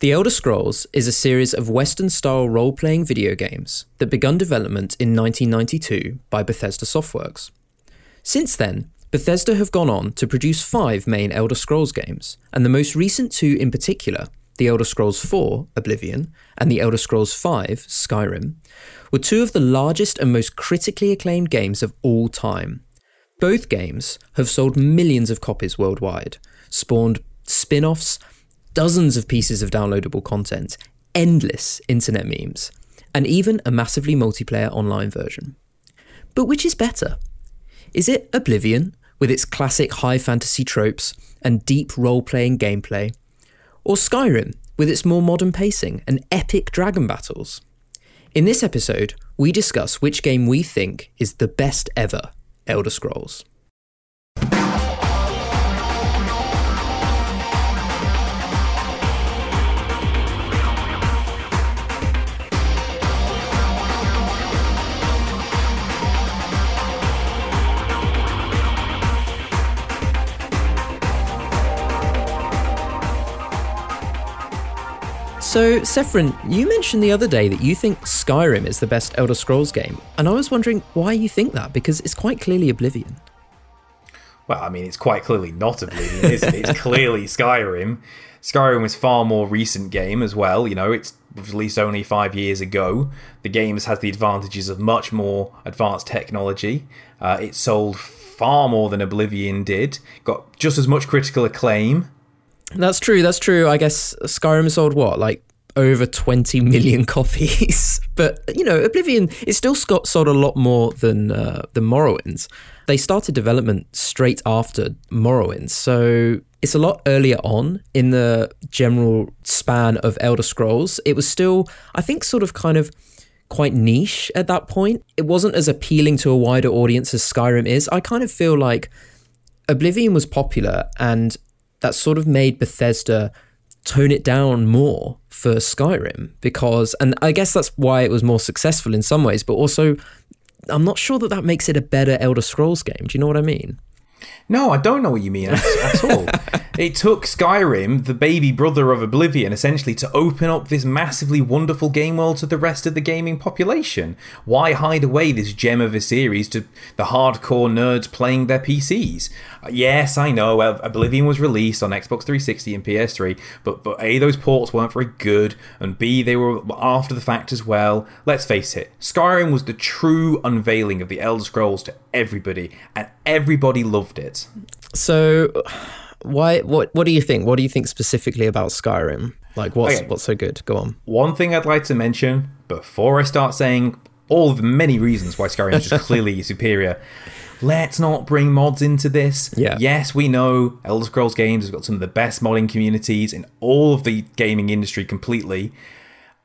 The Elder Scrolls is a series of Western style role playing video games that begun development in 1992 by Bethesda Softworks. Since then, Bethesda have gone on to produce five main Elder Scrolls games, and the most recent two in particular, The Elder Scrolls IV Oblivion and The Elder Scrolls V Skyrim, were two of the largest and most critically acclaimed games of all time. Both games have sold millions of copies worldwide, spawned spin offs, dozens of pieces of downloadable content, endless internet memes, and even a massively multiplayer online version. But which is better? Is it Oblivion, with its classic high fantasy tropes and deep role playing gameplay, or Skyrim, with its more modern pacing and epic dragon battles? In this episode, we discuss which game we think is the best ever Elder Scrolls. So, Sephron, you mentioned the other day that you think Skyrim is the best Elder Scrolls game, and I was wondering why you think that, because it's quite clearly Oblivion. Well, I mean, it's quite clearly not Oblivion, isn't it? It's clearly Skyrim. Skyrim was a far more recent game as well. You know, it's was released only five years ago. The game has the advantages of much more advanced technology. Uh, it sold far more than Oblivion did. Got just as much critical acclaim. That's true. That's true. I guess Skyrim sold what, like over 20 million copies. but, you know, Oblivion, it still sold a lot more than, uh, than Morrowind's. They started development straight after Morrowind. So it's a lot earlier on in the general span of Elder Scrolls. It was still, I think, sort of kind of quite niche at that point. It wasn't as appealing to a wider audience as Skyrim is. I kind of feel like Oblivion was popular and that sort of made Bethesda tone it down more for Skyrim because, and I guess that's why it was more successful in some ways, but also I'm not sure that that makes it a better Elder Scrolls game. Do you know what I mean? No, I don't know what you mean at, at all. it took Skyrim, the baby brother of Oblivion, essentially to open up this massively wonderful game world to the rest of the gaming population. Why hide away this gem of a series to the hardcore nerds playing their PCs? Uh, yes, I know Oblivion was released on Xbox 360 and PS3, but, but A, those ports weren't very good, and B, they were after the fact as well. Let's face it, Skyrim was the true unveiling of the Elder Scrolls to everybody, and everybody loved it. So, why? What? What do you think? What do you think specifically about Skyrim? Like, what's okay. what's so good? Go on. One thing I'd like to mention before I start saying all of the many reasons why Skyrim is just clearly superior. Let's not bring mods into this. Yeah. Yes, we know Elder Scrolls games has got some of the best modding communities in all of the gaming industry completely.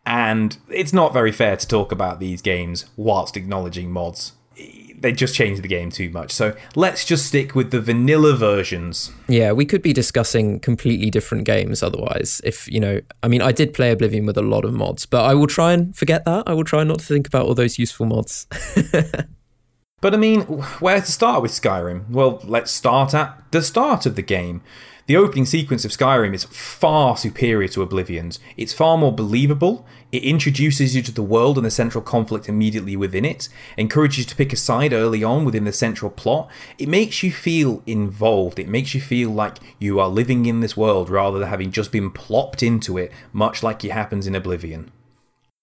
And it's not very fair to talk about these games whilst acknowledging mods they just changed the game too much. So let's just stick with the vanilla versions. Yeah, we could be discussing completely different games otherwise. If, you know, I mean, I did play Oblivion with a lot of mods, but I will try and forget that. I will try not to think about all those useful mods. but I mean, where to start with Skyrim? Well, let's start at the start of the game. The opening sequence of Skyrim is far superior to Oblivion's. It's far more believable, it introduces you to the world and the central conflict immediately within it, encourages you to pick a side early on within the central plot. It makes you feel involved, it makes you feel like you are living in this world rather than having just been plopped into it, much like it happens in Oblivion.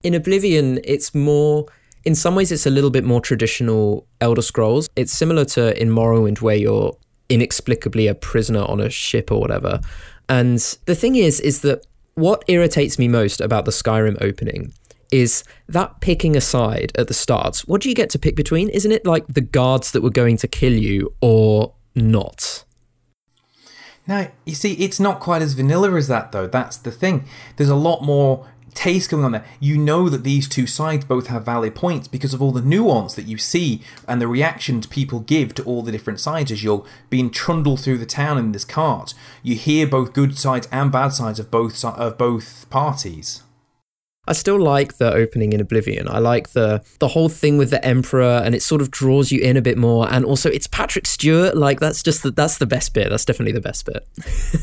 In Oblivion, it's more in some ways it's a little bit more traditional elder scrolls it's similar to in morrowind where you're inexplicably a prisoner on a ship or whatever. And the thing is, is that what irritates me most about the Skyrim opening is that picking a side at the start. What do you get to pick between? Isn't it like the guards that were going to kill you or not? No, you see, it's not quite as vanilla as that, though. That's the thing. There's a lot more taste going on there. You know that these two sides both have valid points because of all the nuance that you see and the reactions people give to all the different sides as you're being trundled through the town in this cart. You hear both good sides and bad sides of both of both parties. I still like the opening in Oblivion. I like the the whole thing with the Emperor, and it sort of draws you in a bit more. And also, it's Patrick Stewart. Like that's just the, that's the best bit. That's definitely the best bit.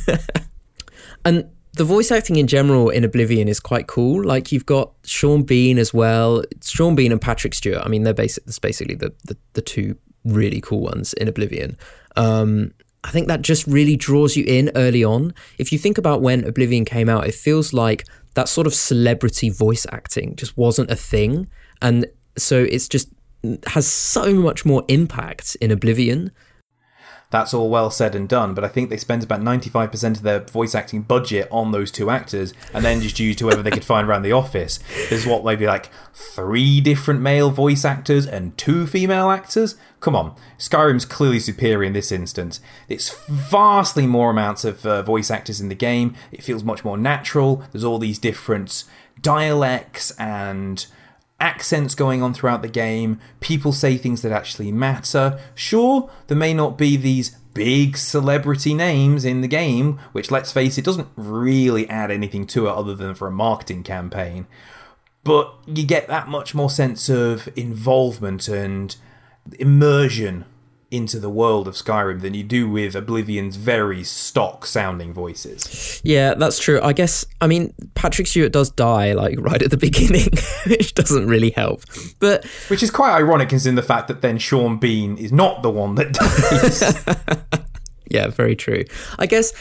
and the voice acting in general in Oblivion is quite cool. Like you've got Sean Bean as well. Sean Bean and Patrick Stewart. I mean, they're basic. That's basically the, the the two really cool ones in Oblivion. Um, I think that just really draws you in early on. If you think about when Oblivion came out, it feels like that sort of celebrity voice acting just wasn't a thing, and so it's just has so much more impact in Oblivion that's all well said and done, but I think they spent about 95% of their voice acting budget on those two actors and then just used whoever they could find around the office. There's what, maybe like three different male voice actors and two female actors? Come on, Skyrim's clearly superior in this instance. It's vastly more amounts of uh, voice actors in the game, it feels much more natural. There's all these different dialects and accents going on throughout the game, people say things that actually matter. Sure, there may not be these big celebrity names in the game, which, let's face it, doesn't really add anything to it other than for a marketing campaign. But you get that much more sense of involvement and immersion into the world of Skyrim than you do with Oblivion's very stock sounding voices. Yeah, that's true. I guess I mean Patrick Stewart does die like right at the beginning, which doesn't really help. But which is quite ironic considering the fact that then Sean Bean is not the one that dies. yeah, very true. I guess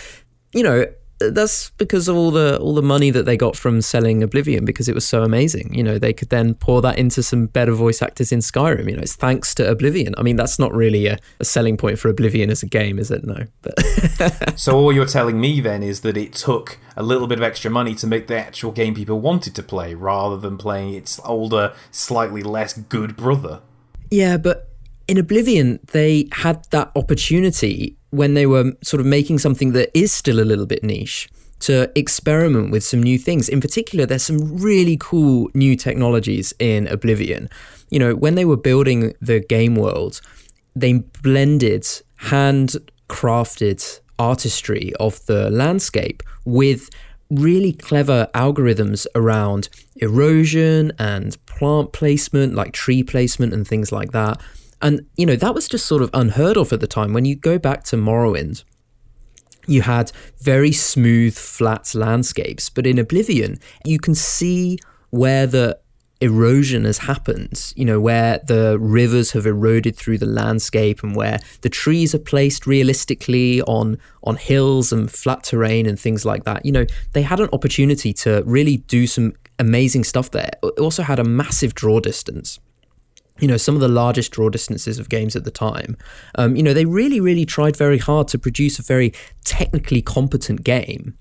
you know that's because of all the all the money that they got from selling Oblivion because it was so amazing. You know, they could then pour that into some better voice actors in Skyrim. You know, it's thanks to Oblivion. I mean, that's not really a, a selling point for Oblivion as a game, is it? No. But so all you're telling me then is that it took a little bit of extra money to make the actual game people wanted to play, rather than playing its older, slightly less good brother. Yeah, but in Oblivion, they had that opportunity when they were sort of making something that is still a little bit niche to experiment with some new things. In particular, there's some really cool new technologies in Oblivion. You know, when they were building the game world, they blended handcrafted artistry of the landscape with really clever algorithms around erosion and plant placement, like tree placement and things like that. And, you know, that was just sort of unheard of at the time. When you go back to Morrowind, you had very smooth, flat landscapes. But in Oblivion, you can see where the erosion has happened, you know, where the rivers have eroded through the landscape and where the trees are placed realistically on on hills and flat terrain and things like that. You know, they had an opportunity to really do some amazing stuff there. It also had a massive draw distance you know some of the largest draw distances of games at the time um, you know they really really tried very hard to produce a very technically competent game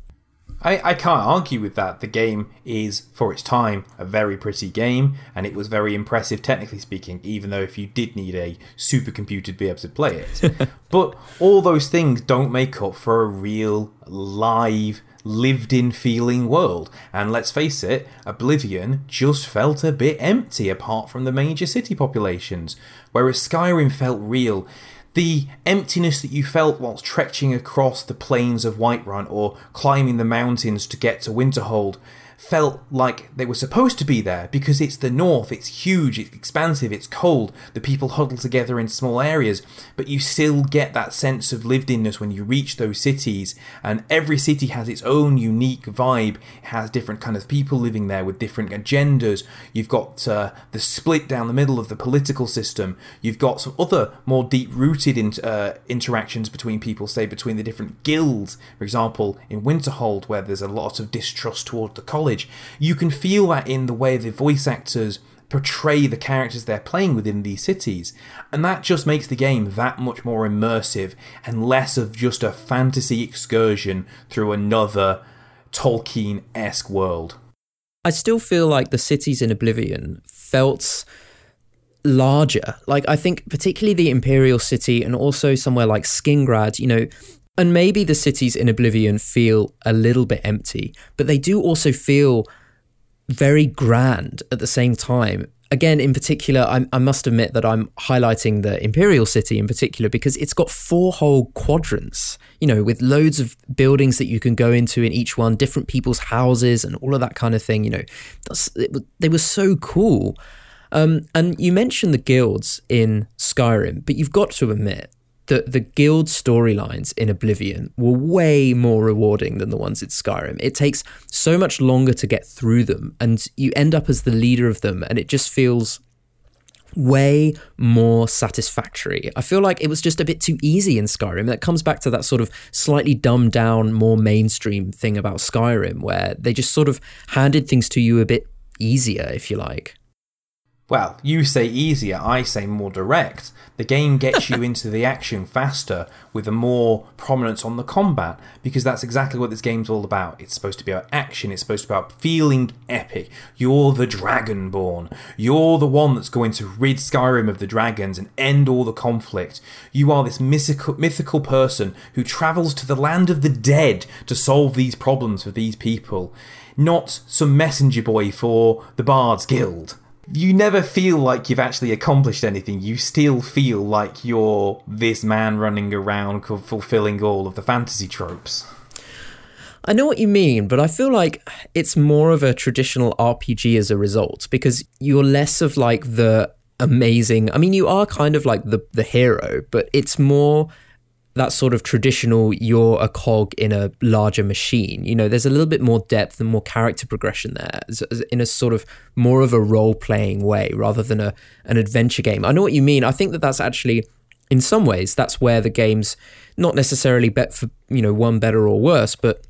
I, I can't argue with that. The game is, for its time, a very pretty game, and it was very impressive technically speaking, even though if you did need a supercomputer to be able to play it. but all those things don't make up for a real, live, lived in feeling world. And let's face it, Oblivion just felt a bit empty apart from the major city populations, whereas Skyrim felt real. The emptiness that you felt whilst trekking across the plains of Whiterun or climbing the mountains to get to Winterhold felt like they were supposed to be there because it's the north, it's huge, it's expansive, it's cold, the people huddle together in small areas, but you still get that sense of lived inness when you reach those cities. And every city has its own unique vibe, it has different kind of people living there with different agendas. You've got uh, the split down the middle of the political system, you've got some other more deep rooted in, uh, interactions between people, say between the different guilds, for example, in Winterhold, where there's a lot of distrust toward the college college. You can feel that in the way the voice actors portray the characters they're playing within these cities. And that just makes the game that much more immersive and less of just a fantasy excursion through another Tolkien esque world. I still feel like the cities in Oblivion felt larger. Like, I think, particularly the Imperial City and also somewhere like Skingrad, you know, and maybe the cities in Oblivion feel a little bit empty, but they do also feel very grand at the same time. Again, in particular, I, I, must admit that I'm highlighting the Imperial City in particular because it's got four whole quadrants, you know, with loads of buildings that you can go into in each one, different people's houses, and all of that kind of thing. You know, it, they were so cool. Um, and you mentioned the guilds in Skyrim, but you've got to admit the the guild storylines in Oblivion were way more rewarding than the ones in Skyrim. It takes so much longer to get through them, and you end up as the leader of them, and it just feels way more satisfactory. I feel like it was just a bit too easy in Skyrim. That comes back to that sort of slightly dumbed down, more mainstream thing about Skyrim, where they just sort of handed things to you a bit easier, if you like. Well, you say easier, I say more direct. The game gets you into the action faster with a more prominence on the combat because that's exactly what this game's all about. It's supposed to be about action, it's supposed to be about feeling epic. You're the Dragonborn. You're the one that's going to rid Skyrim of the dragons and end all the conflict. You are this mythical, mythical person who travels to the land of the dead to solve these problems for these people, not some messenger boy for the Bard's Guild you never feel like you've actually accomplished anything. You still feel like you're this man running around fulfilling all of the fantasy tropes. I know what you mean, but I feel like it's more of a traditional RPG as a result because you're less of like the amazing. I mean, you are kind of like the the hero, but it's more that sort of traditional you're a cog in a larger machine. You know there's a little bit more depth and more character progression there in a sort of more of a role playing way rather than a an adventure game. I know what you mean. I think that that's actually in some ways that's where the games not necessarily bet for you know one better or worse but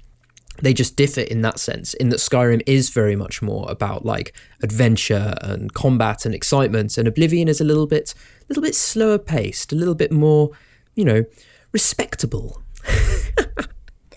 they just differ in that sense in that Skyrim is very much more about like adventure and combat and excitement and Oblivion is a little bit a little bit slower paced a little bit more you know respectable.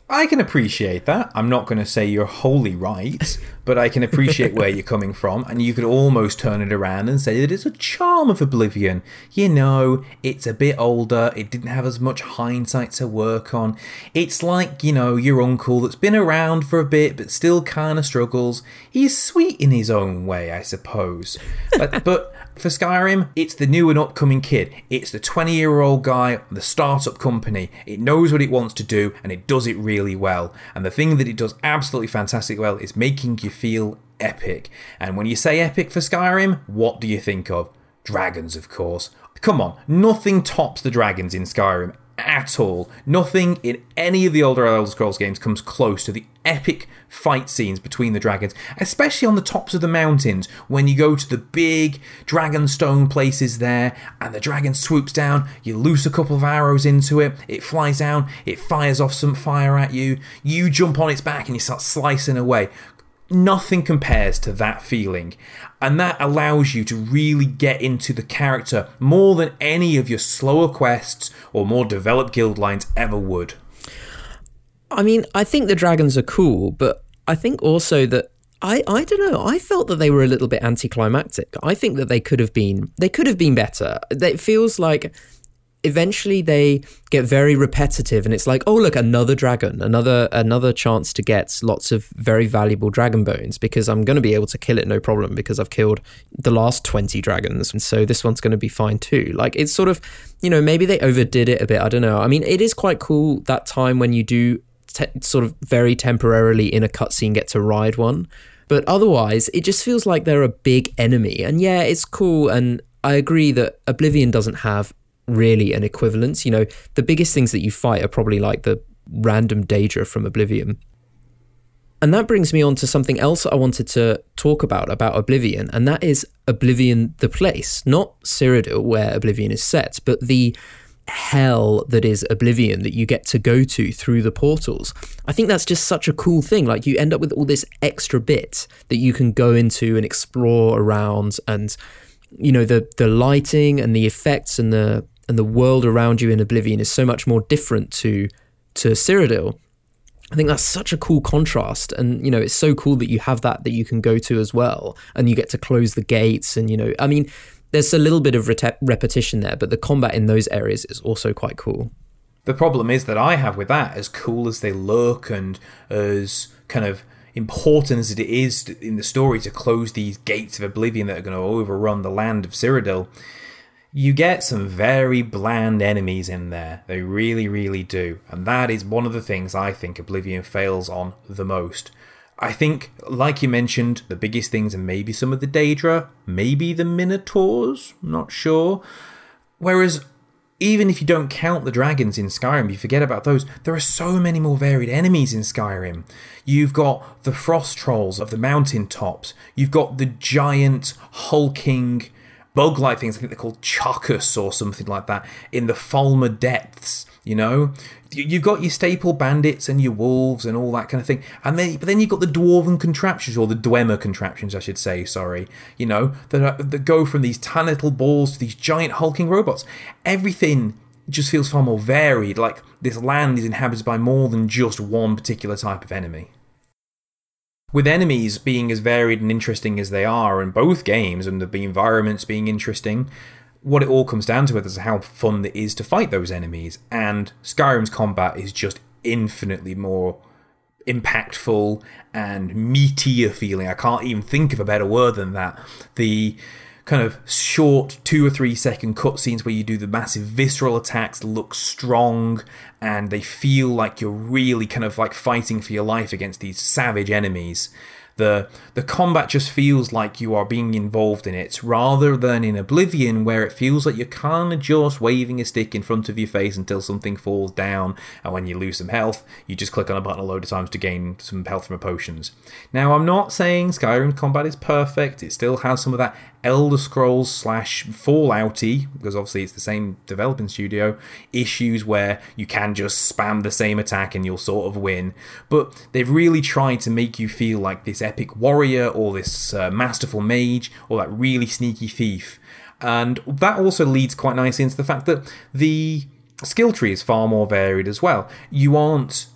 I can appreciate that. I'm not going to say you're wholly right, but I can appreciate where you're coming from, and you could almost turn it around and say that it's a charm of Oblivion. You know, it's a bit older, it didn't have as much hindsight to work on. It's like, you know, your uncle that's been around for a bit but still kind of struggles. He's sweet in his own way, I suppose. but, but for Skyrim, it's the new and upcoming kid. It's the 20 year old guy, the startup company. It knows what it wants to do and it does it really well. And the thing that it does absolutely fantastic well is making you feel epic. And when you say epic for Skyrim, what do you think of? Dragons, of course. Come on, nothing tops the dragons in Skyrim at all. Nothing in any of the older Elder Scrolls games comes close to the epic fight scenes between the dragons, especially on the tops of the mountains when you go to the big dragon stone places there and the dragon swoops down, you loose a couple of arrows into it, it flies down, it fires off some fire at you, you jump on its back and you start slicing away. Nothing compares to that feeling. And that allows you to really get into the character more than any of your slower quests or more developed guild lines ever would. I mean, I think the dragons are cool, but I think also that I, I don't know. I felt that they were a little bit anticlimactic. I think that they could have been they could have been better. It feels like eventually they get very repetitive and it's like oh look another dragon another another chance to get lots of very valuable dragon bones because i'm going to be able to kill it no problem because i've killed the last 20 dragons. And so this one's going to be fine too. Like it's sort of you know maybe they overdid it a bit. I don't know. I mean it is quite cool that time when you do te- sort of very temporarily in a cutscene get to ride one. But otherwise it just feels like they're a big enemy. And yeah it's cool. And I agree that Oblivion doesn't have really an equivalence. You know, the biggest things that you fight are probably like the random Daedra from Oblivion. And that brings me on to something else I wanted to talk about about Oblivion, and that is Oblivion the place, not Cyrodiil where Oblivion is set, but the hell that is Oblivion that you get to go to through the portals. I think that's just such a cool thing. Like you end up with all this extra bit that you can go into and explore around and you know the the lighting and the effects and the and the world around you in Oblivion is so much more different to to Cyrodiil. I think that's such a cool contrast, and you know it's so cool that you have that that you can go to as well, and you get to close the gates, and you know, I mean, there's a little bit of repetition there, but the combat in those areas is also quite cool. The problem is that I have with that, as cool as they look and as kind of important as it is in the story to close these gates of oblivion that are going to overrun the land of Cyrodiil, you get some very bland enemies in there. They really, really do. And that is one of the things I think Oblivion fails on the most. I think, like you mentioned, the biggest things are maybe some of the Daedra, maybe the Minotaurs, not sure. Whereas even if you don't count the dragons in Skyrim, you forget about those, there are so many more varied enemies in Skyrim. You've got the frost trolls of the mountain tops, you've got the giant, hulking, bug like things, I think they're called Choccus or something like that, in the Falmer depths. You know, you've got your staple bandits and your wolves and all that kind of thing, and then but then you've got the dwarven contraptions or the Dwemer contraptions, I should say. Sorry, you know that are, that go from these tiny little balls to these giant hulking robots. Everything just feels far more varied. Like this land is inhabited by more than just one particular type of enemy. With enemies being as varied and interesting as they are in both games, and the environments being interesting, what it all comes down to is how fun it is to fight those enemies. And Skyrim's combat is just infinitely more impactful and meatier feeling. I can't even think of a better word than that. The kind of short two or three second cutscenes where you do the massive visceral attacks look strong and they feel like you're really kind of like fighting for your life against these savage enemies the the combat just feels like you are being involved in it rather than in Oblivion where it feels like you're kind of just waving a stick in front of your face until something falls down and when you lose some health you just click on a button a load of times to gain some health from potions. Now I'm not saying Skyrim combat is perfect, it still has some of that Elder Scrolls slash Fallouty, because obviously it's the same developing studio, issues where you can just spam the same attack and you'll sort of win. But they've really tried to make you feel like this epic warrior or this uh, masterful mage or that really sneaky thief. And that also leads quite nicely into the fact that the skill tree is far more varied as well. You aren't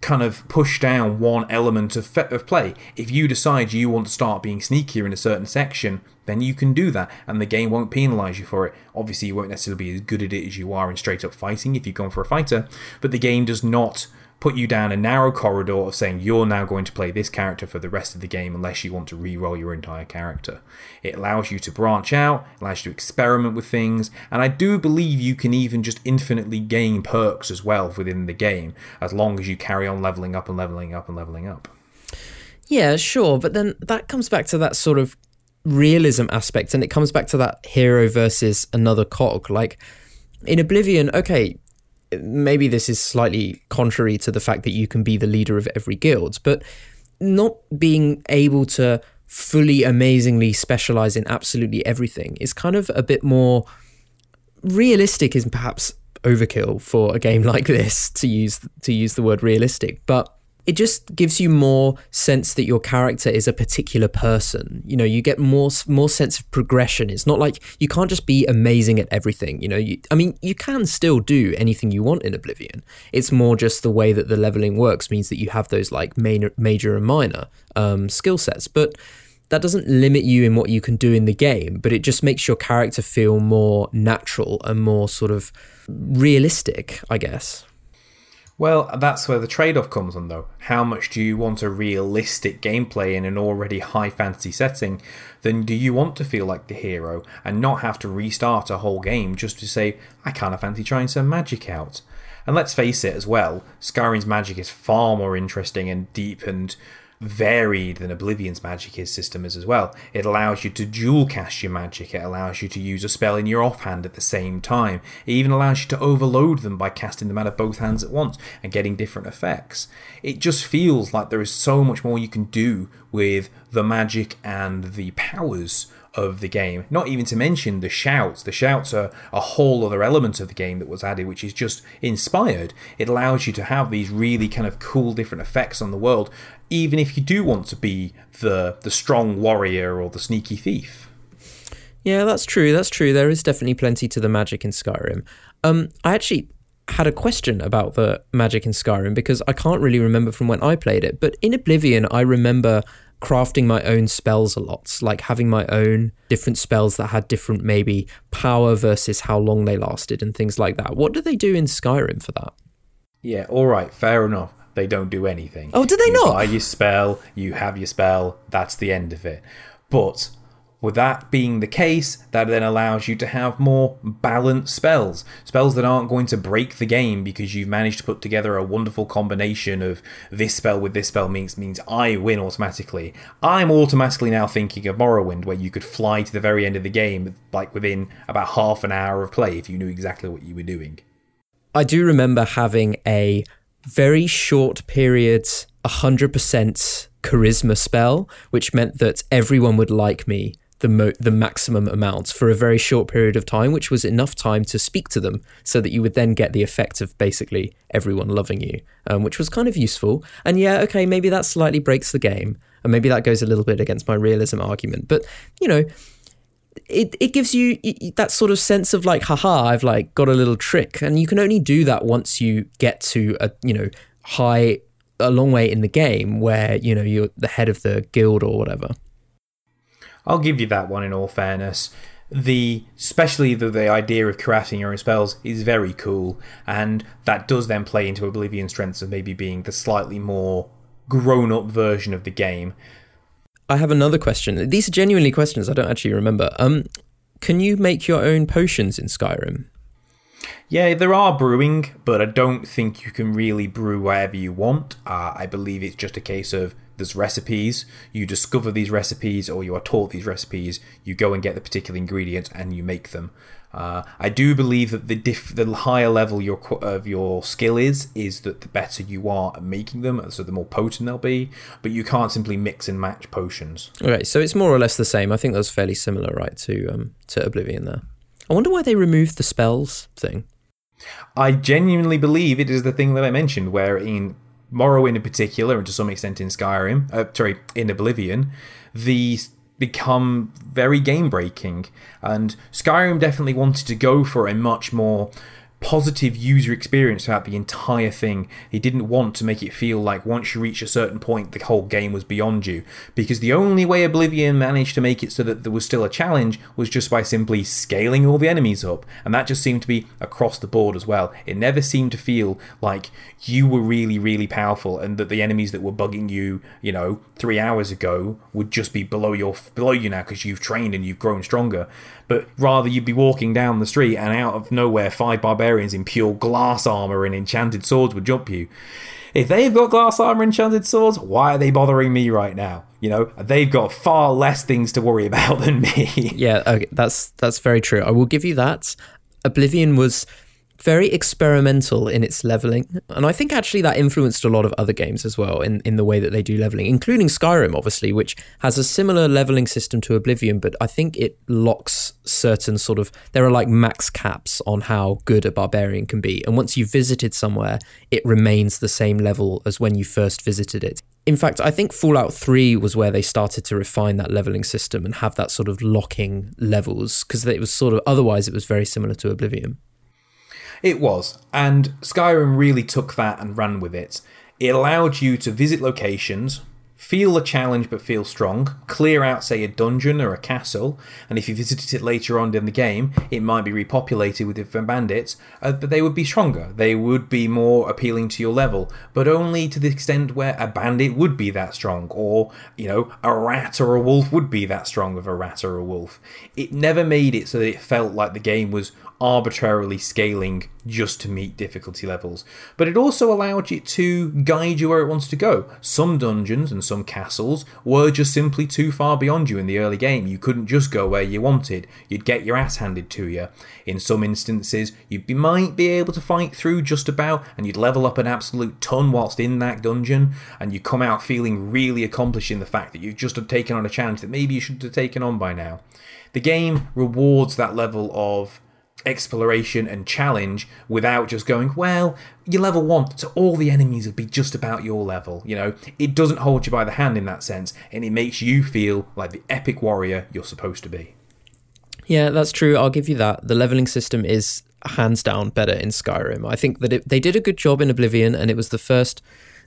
kind of push down one element of, fe- of play. If you decide you want to start being sneakier in a certain section, then you can do that, and the game won't penalize you for it. Obviously, you won't necessarily be as good at it as you are in straight up fighting if you're going for a fighter, but the game does not put you down a narrow corridor of saying you're now going to play this character for the rest of the game unless you want to re-roll your entire character. It allows you to branch out, allows you to experiment with things, and I do believe you can even just infinitely gain perks as well within the game as long as you carry on leveling up and leveling up and leveling up. Yeah, sure, but then that comes back to that sort of realism aspect and it comes back to that hero versus another cog. Like in Oblivion, okay, maybe this is slightly contrary to the fact that you can be the leader of every guild, but not being able to fully amazingly specialize in absolutely everything is kind of a bit more realistic is perhaps overkill for a game like this to use to use the word realistic but it just gives you more sense that your character is a particular person. You know, you get more more sense of progression. It's not like you can't just be amazing at everything. You know, you, I mean, you can still do anything you want in Oblivion. It's more just the way that the leveling works means that you have those like main, major and minor um, skill sets, but that doesn't limit you in what you can do in the game, but it just makes your character feel more natural and more sort of realistic, I guess. Well, that's where the trade off comes on, though. How much do you want a realistic gameplay in an already high fantasy setting? Then do you want to feel like the hero and not have to restart a whole game just to say, I kind of fancy trying some magic out? And let's face it as well, Skyrim's magic is far more interesting and deep and varied than Oblivion's magic is system is as well. It allows you to dual cast your magic, it allows you to use a spell in your offhand at the same time, it even allows you to overload them by casting them out of both hands at once and getting different effects. It just feels like there is so much more you can do with the magic and the powers of the game. Not even to mention the shouts. The shouts are a whole other element of the game that was added, which is just inspired. It allows you to have these really kind of cool different effects on the world, even if you do want to be the the strong warrior or the sneaky thief. Yeah, that's true. That's true. There is definitely plenty to the magic in Skyrim. Um, I actually had a question about the magic in Skyrim because I can't really remember from when I played it, but in Oblivion, I remember crafting my own spells a lot, like having my own different spells that had different maybe power versus how long they lasted and things like that. What do they do in Skyrim for that? Yeah, all right, fair enough. They don't do anything. Oh, do they you not? Buy your spell, you have your spell, that's the end of it. But with that being the case, that then allows you to have more balanced spells. Spells that aren't going to break the game because you've managed to put together a wonderful combination of this spell with this spell means means I win automatically. I'm automatically now thinking of Morrowind, where you could fly to the very end of the game, like within about half an hour of play if you knew exactly what you were doing. I do remember having a very short period, 100% charisma spell, which meant that everyone would like me the mo- the maximum amount for a very short period of time, which was enough time to speak to them, so that you would then get the effect of basically everyone loving you, um, which was kind of useful. And yeah, okay, maybe that slightly breaks the game, and maybe that goes a little bit against my realism argument, but you know. It, it gives you that sort of sense of like haha I've like got a little trick and you can only do that once you get to a you know high a long way in the game where you know you're the head of the guild or whatever I'll give you that one in all fairness. The especially the, the idea of crafting your own spells is very cool, and that does then play into Oblivion's strengths of maybe being the slightly more grown up version of the game. I have another question. These are genuinely questions I don't actually remember. Um, can you make your own potions in Skyrim? Yeah, there are brewing, but I don't think you can really brew whatever you want. Uh, I believe it's just a case of there's recipes. You discover these recipes, or you are taught these recipes. You go and get the particular ingredients, and you make them. Uh, I do believe that the diff- the higher level your of your skill is, is that the better you are at making them, so the more potent they'll be. But you can't simply mix and match potions. Okay, so it's more or less the same. I think that's fairly similar, right, to um, to Oblivion there. I wonder why they removed the spells thing. I genuinely believe it is the thing that I mentioned, where in Morrowind in particular, and to some extent in Skyrim, uh, sorry, in Oblivion, these become very game breaking. And Skyrim definitely wanted to go for a much more positive user experience throughout the entire thing. He didn't want to make it feel like once you reach a certain point, the whole game was beyond you. Because the only way Oblivion managed to make it so that there was still a challenge was just by simply scaling all the enemies up. And that just seemed to be across the board as well. It never seemed to feel like you were really, really powerful and that the enemies that were bugging you, you know, three hours ago would just be below your below you now because you've trained and you've grown stronger but rather you'd be walking down the street and out of nowhere, five barbarians in pure glass armor and enchanted swords would jump you. If they've got glass armor and enchanted swords, why are they bothering me right now? You know, they've got far less things to worry about than me. yeah, okay, that's that's very true. I will give you that. Oblivion was very experimental in its leveling. And I think actually that influenced a lot of other games as well in, in the way that they do leveling, including Skyrim, obviously, which has a similar leveling system to Oblivion, but I think it locks certain sort of, there are like max caps on how good a barbarian can be. And once you've visited somewhere, it remains the same level as when you first visited it. In fact, I think Fallout 3 was where they started to refine that leveling system and have that sort of locking levels because it was sort of, otherwise, it was very similar to Oblivion. It was, and Skyrim really took that and ran with it. It allowed you to visit locations, feel a challenge but feel strong, clear out, say, a dungeon or a castle, and if you visited it later on in the game, it might be repopulated with different bandits, uh, but they would be stronger. They would be more appealing to your level, but only to the extent where a bandit would be that strong, or, you know, a rat or a wolf would be that strong of a rat or a wolf. It never made it so that it felt like the game was arbitrarily scaling just to meet difficulty levels, but it also allowed it to guide you where it wants to go. Some dungeons and some castles were just simply too far beyond you in the early game. You couldn't just go where you wanted, you'd get your ass handed to you. In some instances, you might be able to fight through just about, and you'd level up an absolute ton whilst in that dungeon, and you come out feeling really accomplished in the fact that you've just taken on a challenge that maybe you should have taken on by now. The game rewards that level of exploration and challenge without just going, well, you're level one, so all the enemies will be just about your level. You know, it doesn't hold you by the hand in that sense, and it makes you feel like the epic warrior you're supposed to be. Yeah, that's true. I'll give you that. The leveling system is hands down better in Skyrim. I think that it, they did a good job in Oblivion, and it was the first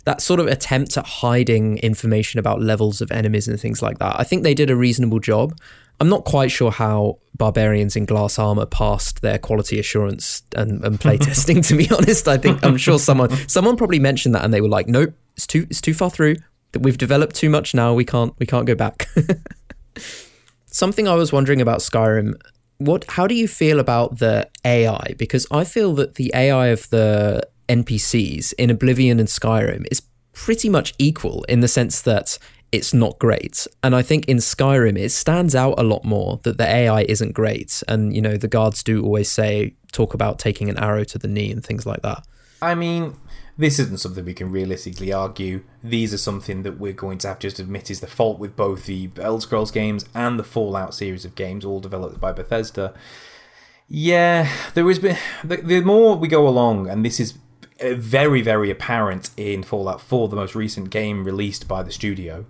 that sort of attempt at hiding information about levels of enemies and things like that. I think they did a reasonable job. I'm not quite sure how barbarians in glass armor passed their quality assurance and, and playtesting. to be honest, I think I'm sure someone someone probably mentioned that and they were like, "Nope, it's too it's too far through. That we've developed too much now. We can't we can't go back." Something I was wondering about Skyrim. What? How do you feel about the AI? Because I feel that the AI of the NPCs in Oblivion and Skyrim is pretty much equal in the sense that it's not great. And I think in Skyrim, it stands out a lot more that the AI isn't great. And, you know, the guards do always say, talk about taking an arrow to the knee and things like that. I mean, this isn't something we can realistically argue. These are something that we're going to have to just admit is the fault with both the Elder Scrolls games and the Fallout series of games, all developed by Bethesda. Yeah, there has been. The, the more we go along, and this is Uh, very, very apparent in Fallout 4, the most recent game released by the studio,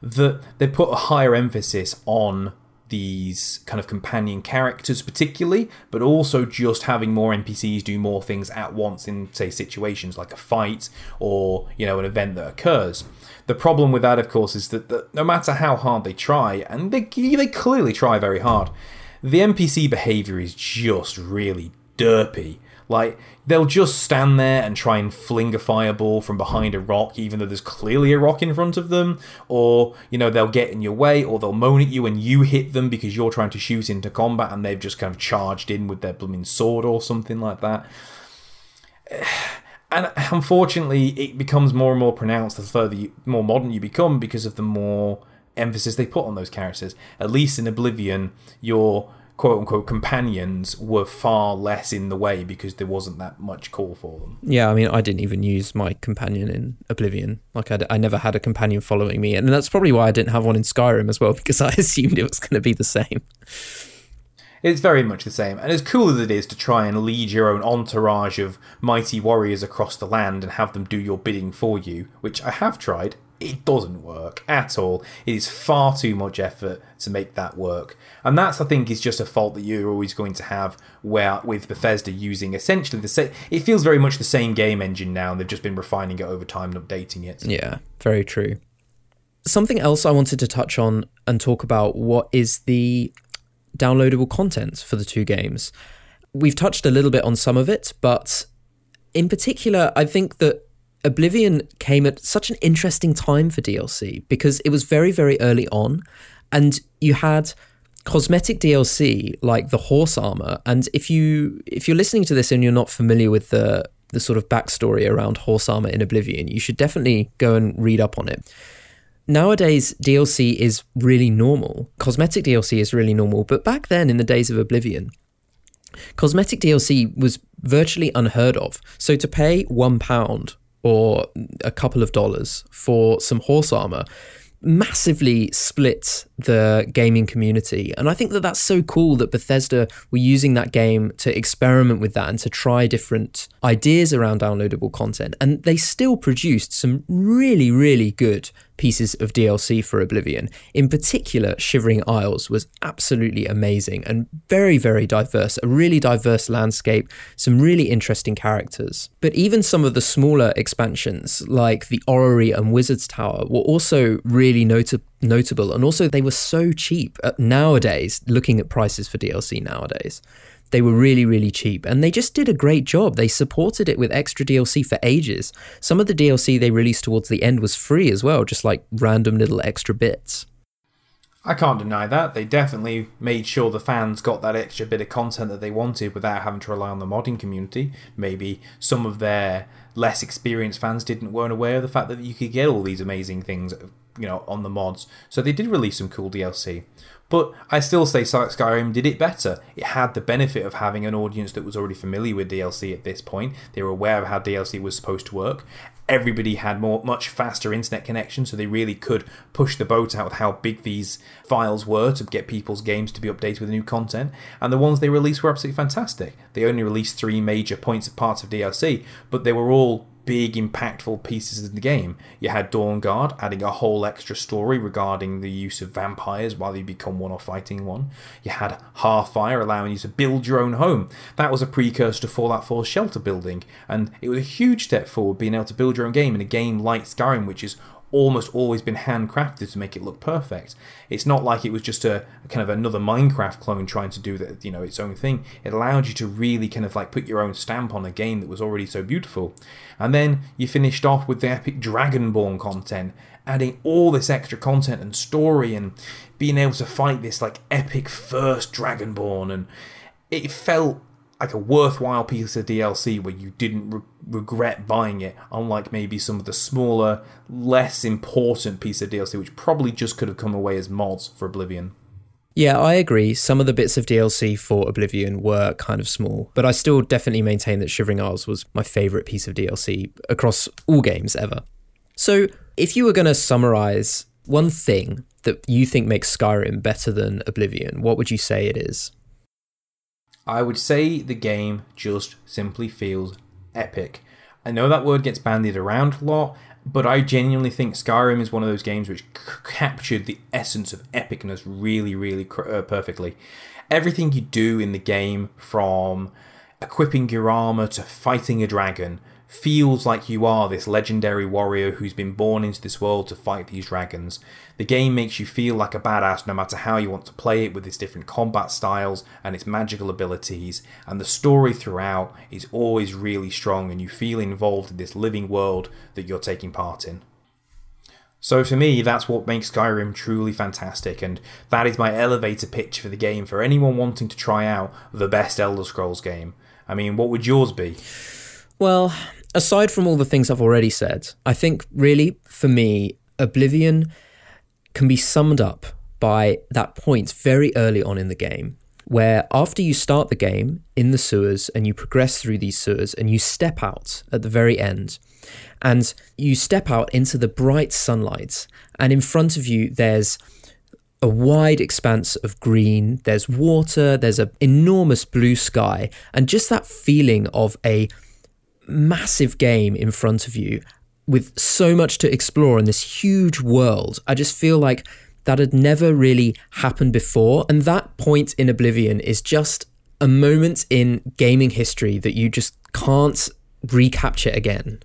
that they put a higher emphasis on these kind of companion characters particularly but also just having more npcs do more things at once in say situations like a fight or you know an event that occurs. The problem with that of course is that, that no matter how hard they try and they, they clearly try very hard the npc behavior is just really derpy like they'll just stand there and try and fling a fireball from behind a rock, even though there's clearly a rock in front of them, or you know they'll get in your way, or they'll moan at you and you hit them because you're trying to shoot into combat and they've just kind of charged in with their blooming sword or something like that. And unfortunately, it becomes more and more pronounced the further you, more modern you become because of the more emphasis they put on those characters. At least in Oblivion, you're quote unquote companions were far less in the way because there wasn't that much call for them. Yeah, I mean, I didn't even use my companion in Oblivion. Like, I, I never had a companion following me. And that's probably why I didn't have one in Skyrim as well, because I assumed it was going to be the same. It's very much the same. And as cool as it is to try and lead your own entourage of mighty warriors across the land and have them do your bidding for you, which I have tried, it doesn't work at all. It is far too much effort to make that work. And that's, I think, is just a fault that you're always going to have where with Bethesda using essentially the same. It feels very much the same game engine now, and they've just been refining it over time and updating it. Yeah, very true. Something else I wanted to touch on and talk about what is the downloadable content for the two games. We've touched a little bit on some of it, but in particular, I think that Oblivion came at such an interesting time for DLC because it was very, very early on, and you had cosmetic DLC like the horse armor. And if you if you're listening to this and you're not familiar with the the sort of backstory around horse armor in Oblivion, you should definitely go and read up on it. Nowadays, DLC is really normal. Cosmetic DLC is really normal, but back then, in the days of Oblivion, cosmetic DLC was virtually unheard of. So to pay one pound or a couple of dollars for some horse armor massively split the gaming community. And I think that that's so cool that Bethesda were using that game to experiment with that and to try different ideas around downloadable content. And they still produced some really, really good pieces of DLC for Oblivion. In particular, Shivering Isles was absolutely amazing and very, very diverse, a really diverse landscape, some really interesting characters. But even some of the smaller expansions, like the Orrery and Wizard's Tower, were also really notable notable and also they were so cheap uh, nowadays looking at prices for DLC nowadays they were really, really cheap and they just did a great job. They supported it with extra DLC for ages. Some of the DLC they released towards the end was free as well, just like random little extra bits. I can't deny that. They definitely made sure the fans got that extra bit of content that they wanted without having to rely on the modding community. Maybe some of their less experienced fans didn't weren't aware of the fact that you could get all these amazing things, you know, on the mods. So they did release some cool DLC. But I still say Skyrim did it better. It had the benefit of having an audience that was already familiar with DLC at this point. They were aware of how DLC was supposed to work. Everybody had more, much faster internet connection, so they really could push the boat out with how big these files were to get people's games to be updated with new content. And the ones they released were absolutely fantastic. They only released three major points of parts of DLC, but they were all big, impactful pieces in the game. You had Dawnguard adding a whole extra story regarding the use of vampires while you become one or fighting one. You had Hearthfire allowing you to build your own home. That was a precursor to Fallout 4's shelter building, and it was a huge step forward being able to build your own game in a game like Skyrim, which is almost always been handcrafted to make it look perfect. It's not like it was just a, kind of another Minecraft clone trying to do that, you know, its own thing. It allowed you to really kind of like put your own stamp on a game that was already so beautiful. And then you finished off with the epic Dragonborn content, adding all this extra content and story and being able to fight this like epic first Dragonborn and it felt like a worthwhile piece of DLC where you didn't re- regret buying it, unlike maybe some of the smaller, less important piece of DLC, which probably just could have come away as mods for Oblivion. Yeah, I agree. Some of the bits of DLC for Oblivion were kind of small, but I still definitely maintain that Shivering Isles was my favourite piece of DLC across all games ever. So, if you were going to summarize one thing that you think makes Skyrim better than Oblivion, what would you say it is? I would say the game just simply feels epic. I know that word gets bandied around a lot, but I genuinely think Skyrim is one of those games which c- captured the essence of epicness really, really cr- uh, perfectly. Everything you do in the game, from equipping your armor to fighting a dragon, feels like you are this legendary warrior who's been born into this world to fight these dragons. The game makes you feel like a badass no matter how you want to play it with its different combat styles and its magical abilities, and the story throughout is always really strong and you feel involved in this living world that you're taking part in. So for me, that's what makes Skyrim truly fantastic, and that is my elevator pitch for the game for anyone wanting to try out the best Elder Scrolls game. I mean, what would yours be? Well, aside from all the things I've already said, I think really for me, Oblivion can be summed up by that point very early on in the game where after you start the game in the sewers and you progress through these sewers and you step out at the very end and you step out into the bright sunlight and in front of you there's a wide expanse of green there's water there's an enormous blue sky and just that feeling of a massive game in front of you with so much to explore in this huge world. I just feel like that had never really happened before. And that point in Oblivion is just a moment in gaming history that you just can't recapture again.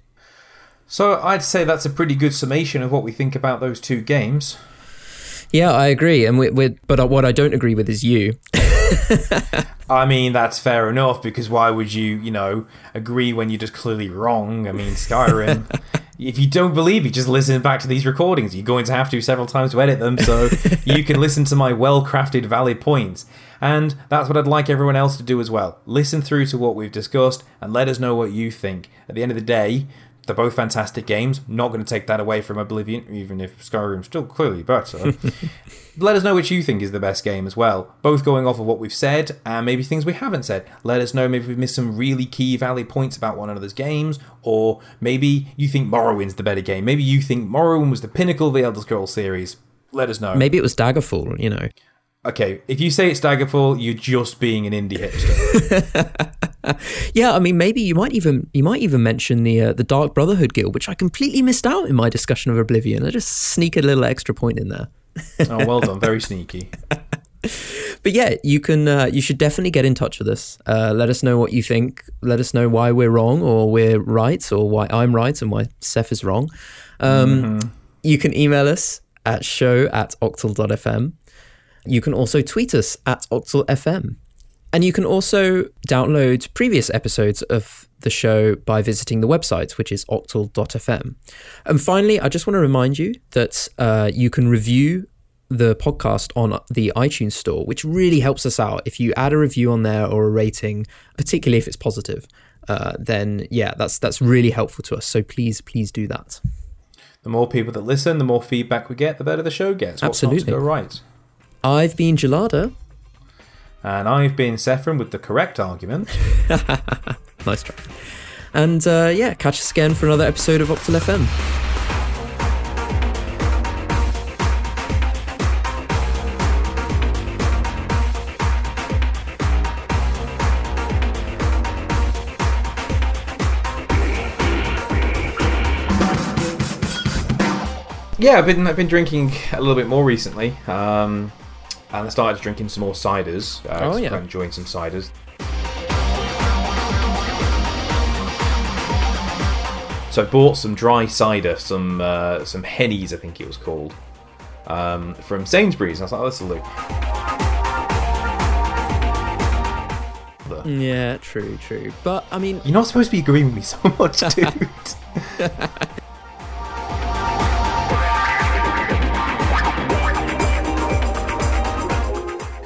So I'd say that's a pretty good summation of what we think about those two games. Yeah, I agree. And we, we but what I don't agree with is you. I mean, that's fair enough because why would you, you know, agree when you're just clearly wrong? I mean, Skyrim. if you don't believe me, just listen back to these recordings. You're going to have to several times to edit them, so you can listen to my well crafted, valid points. And that's what I'd like everyone else to do as well. Listen through to what we've discussed and let us know what you think. At the end of the day, they're both fantastic games. Not going to take that away from Oblivion, even if Skyrim's still clearly better. Let us know which you think is the best game as well. Both going off of what we've said and maybe things we haven't said. Let us know maybe we've missed some really key valid points about one another's games, or maybe you think Morrowind's the better game. Maybe you think Morrowind was the pinnacle of the Elder Scrolls series. Let us know. Maybe it was Daggerfall, you know. Okay, if you say it's Daggerfall, you're just being an indie hipster. yeah, I mean, maybe you might even you might even mention the uh, the Dark Brotherhood Guild, which I completely missed out in my discussion of Oblivion. I just sneak a little extra point in there. oh, well done, very sneaky. but yeah, you can uh, you should definitely get in touch with us. Uh, let us know what you think. Let us know why we're wrong or we're right, or why I'm right and why Seth is wrong. Um, mm-hmm. You can email us at show at octal.fm. You can also tweet us at octalfm. And you can also download previous episodes of the show by visiting the website, which is octal.fm. And finally, I just want to remind you that uh, you can review the podcast on the iTunes store, which really helps us out. If you add a review on there or a rating, particularly if it's positive, uh, then yeah, that's that's really helpful to us. So please, please do that. The more people that listen, the more feedback we get, the better the show gets. What's Absolutely. go right? I've been Gelada. And I've been Sephron with the correct argument. nice try. And uh, yeah, catch us again for another episode of Octal FM. Yeah, I've been I've been drinking a little bit more recently. Um, and I started drinking some more ciders. Uh, oh yeah, enjoying some ciders. So I bought some dry cider, some uh, some Henney's, I think it was called, um, from Sainsbury's. And I was like, oh, this will do. Yeah, true, true. But I mean, You're not supposed to be agreeing with me so much, dude.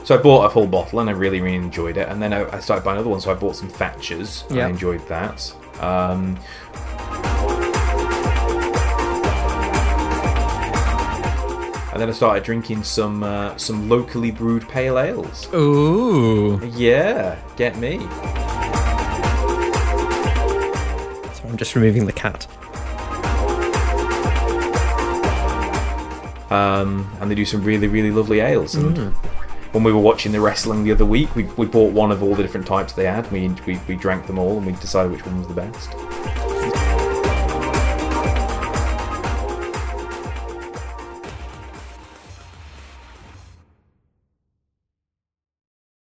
So I bought a full bottle and I really, really enjoyed it. And then I, I started buying other ones. So I bought some Thatchers. and Yeah. I enjoyed that. Um, and then I started drinking some uh, some locally brewed pale ales. ooh. Yeah, get me. So I'm just removing the cat. um, and they do some really, really lovely ales. And when we were watching the wrestling the other week, we, we bought one of all the different types they had. We, we we drank them all, and we decided which one was the best.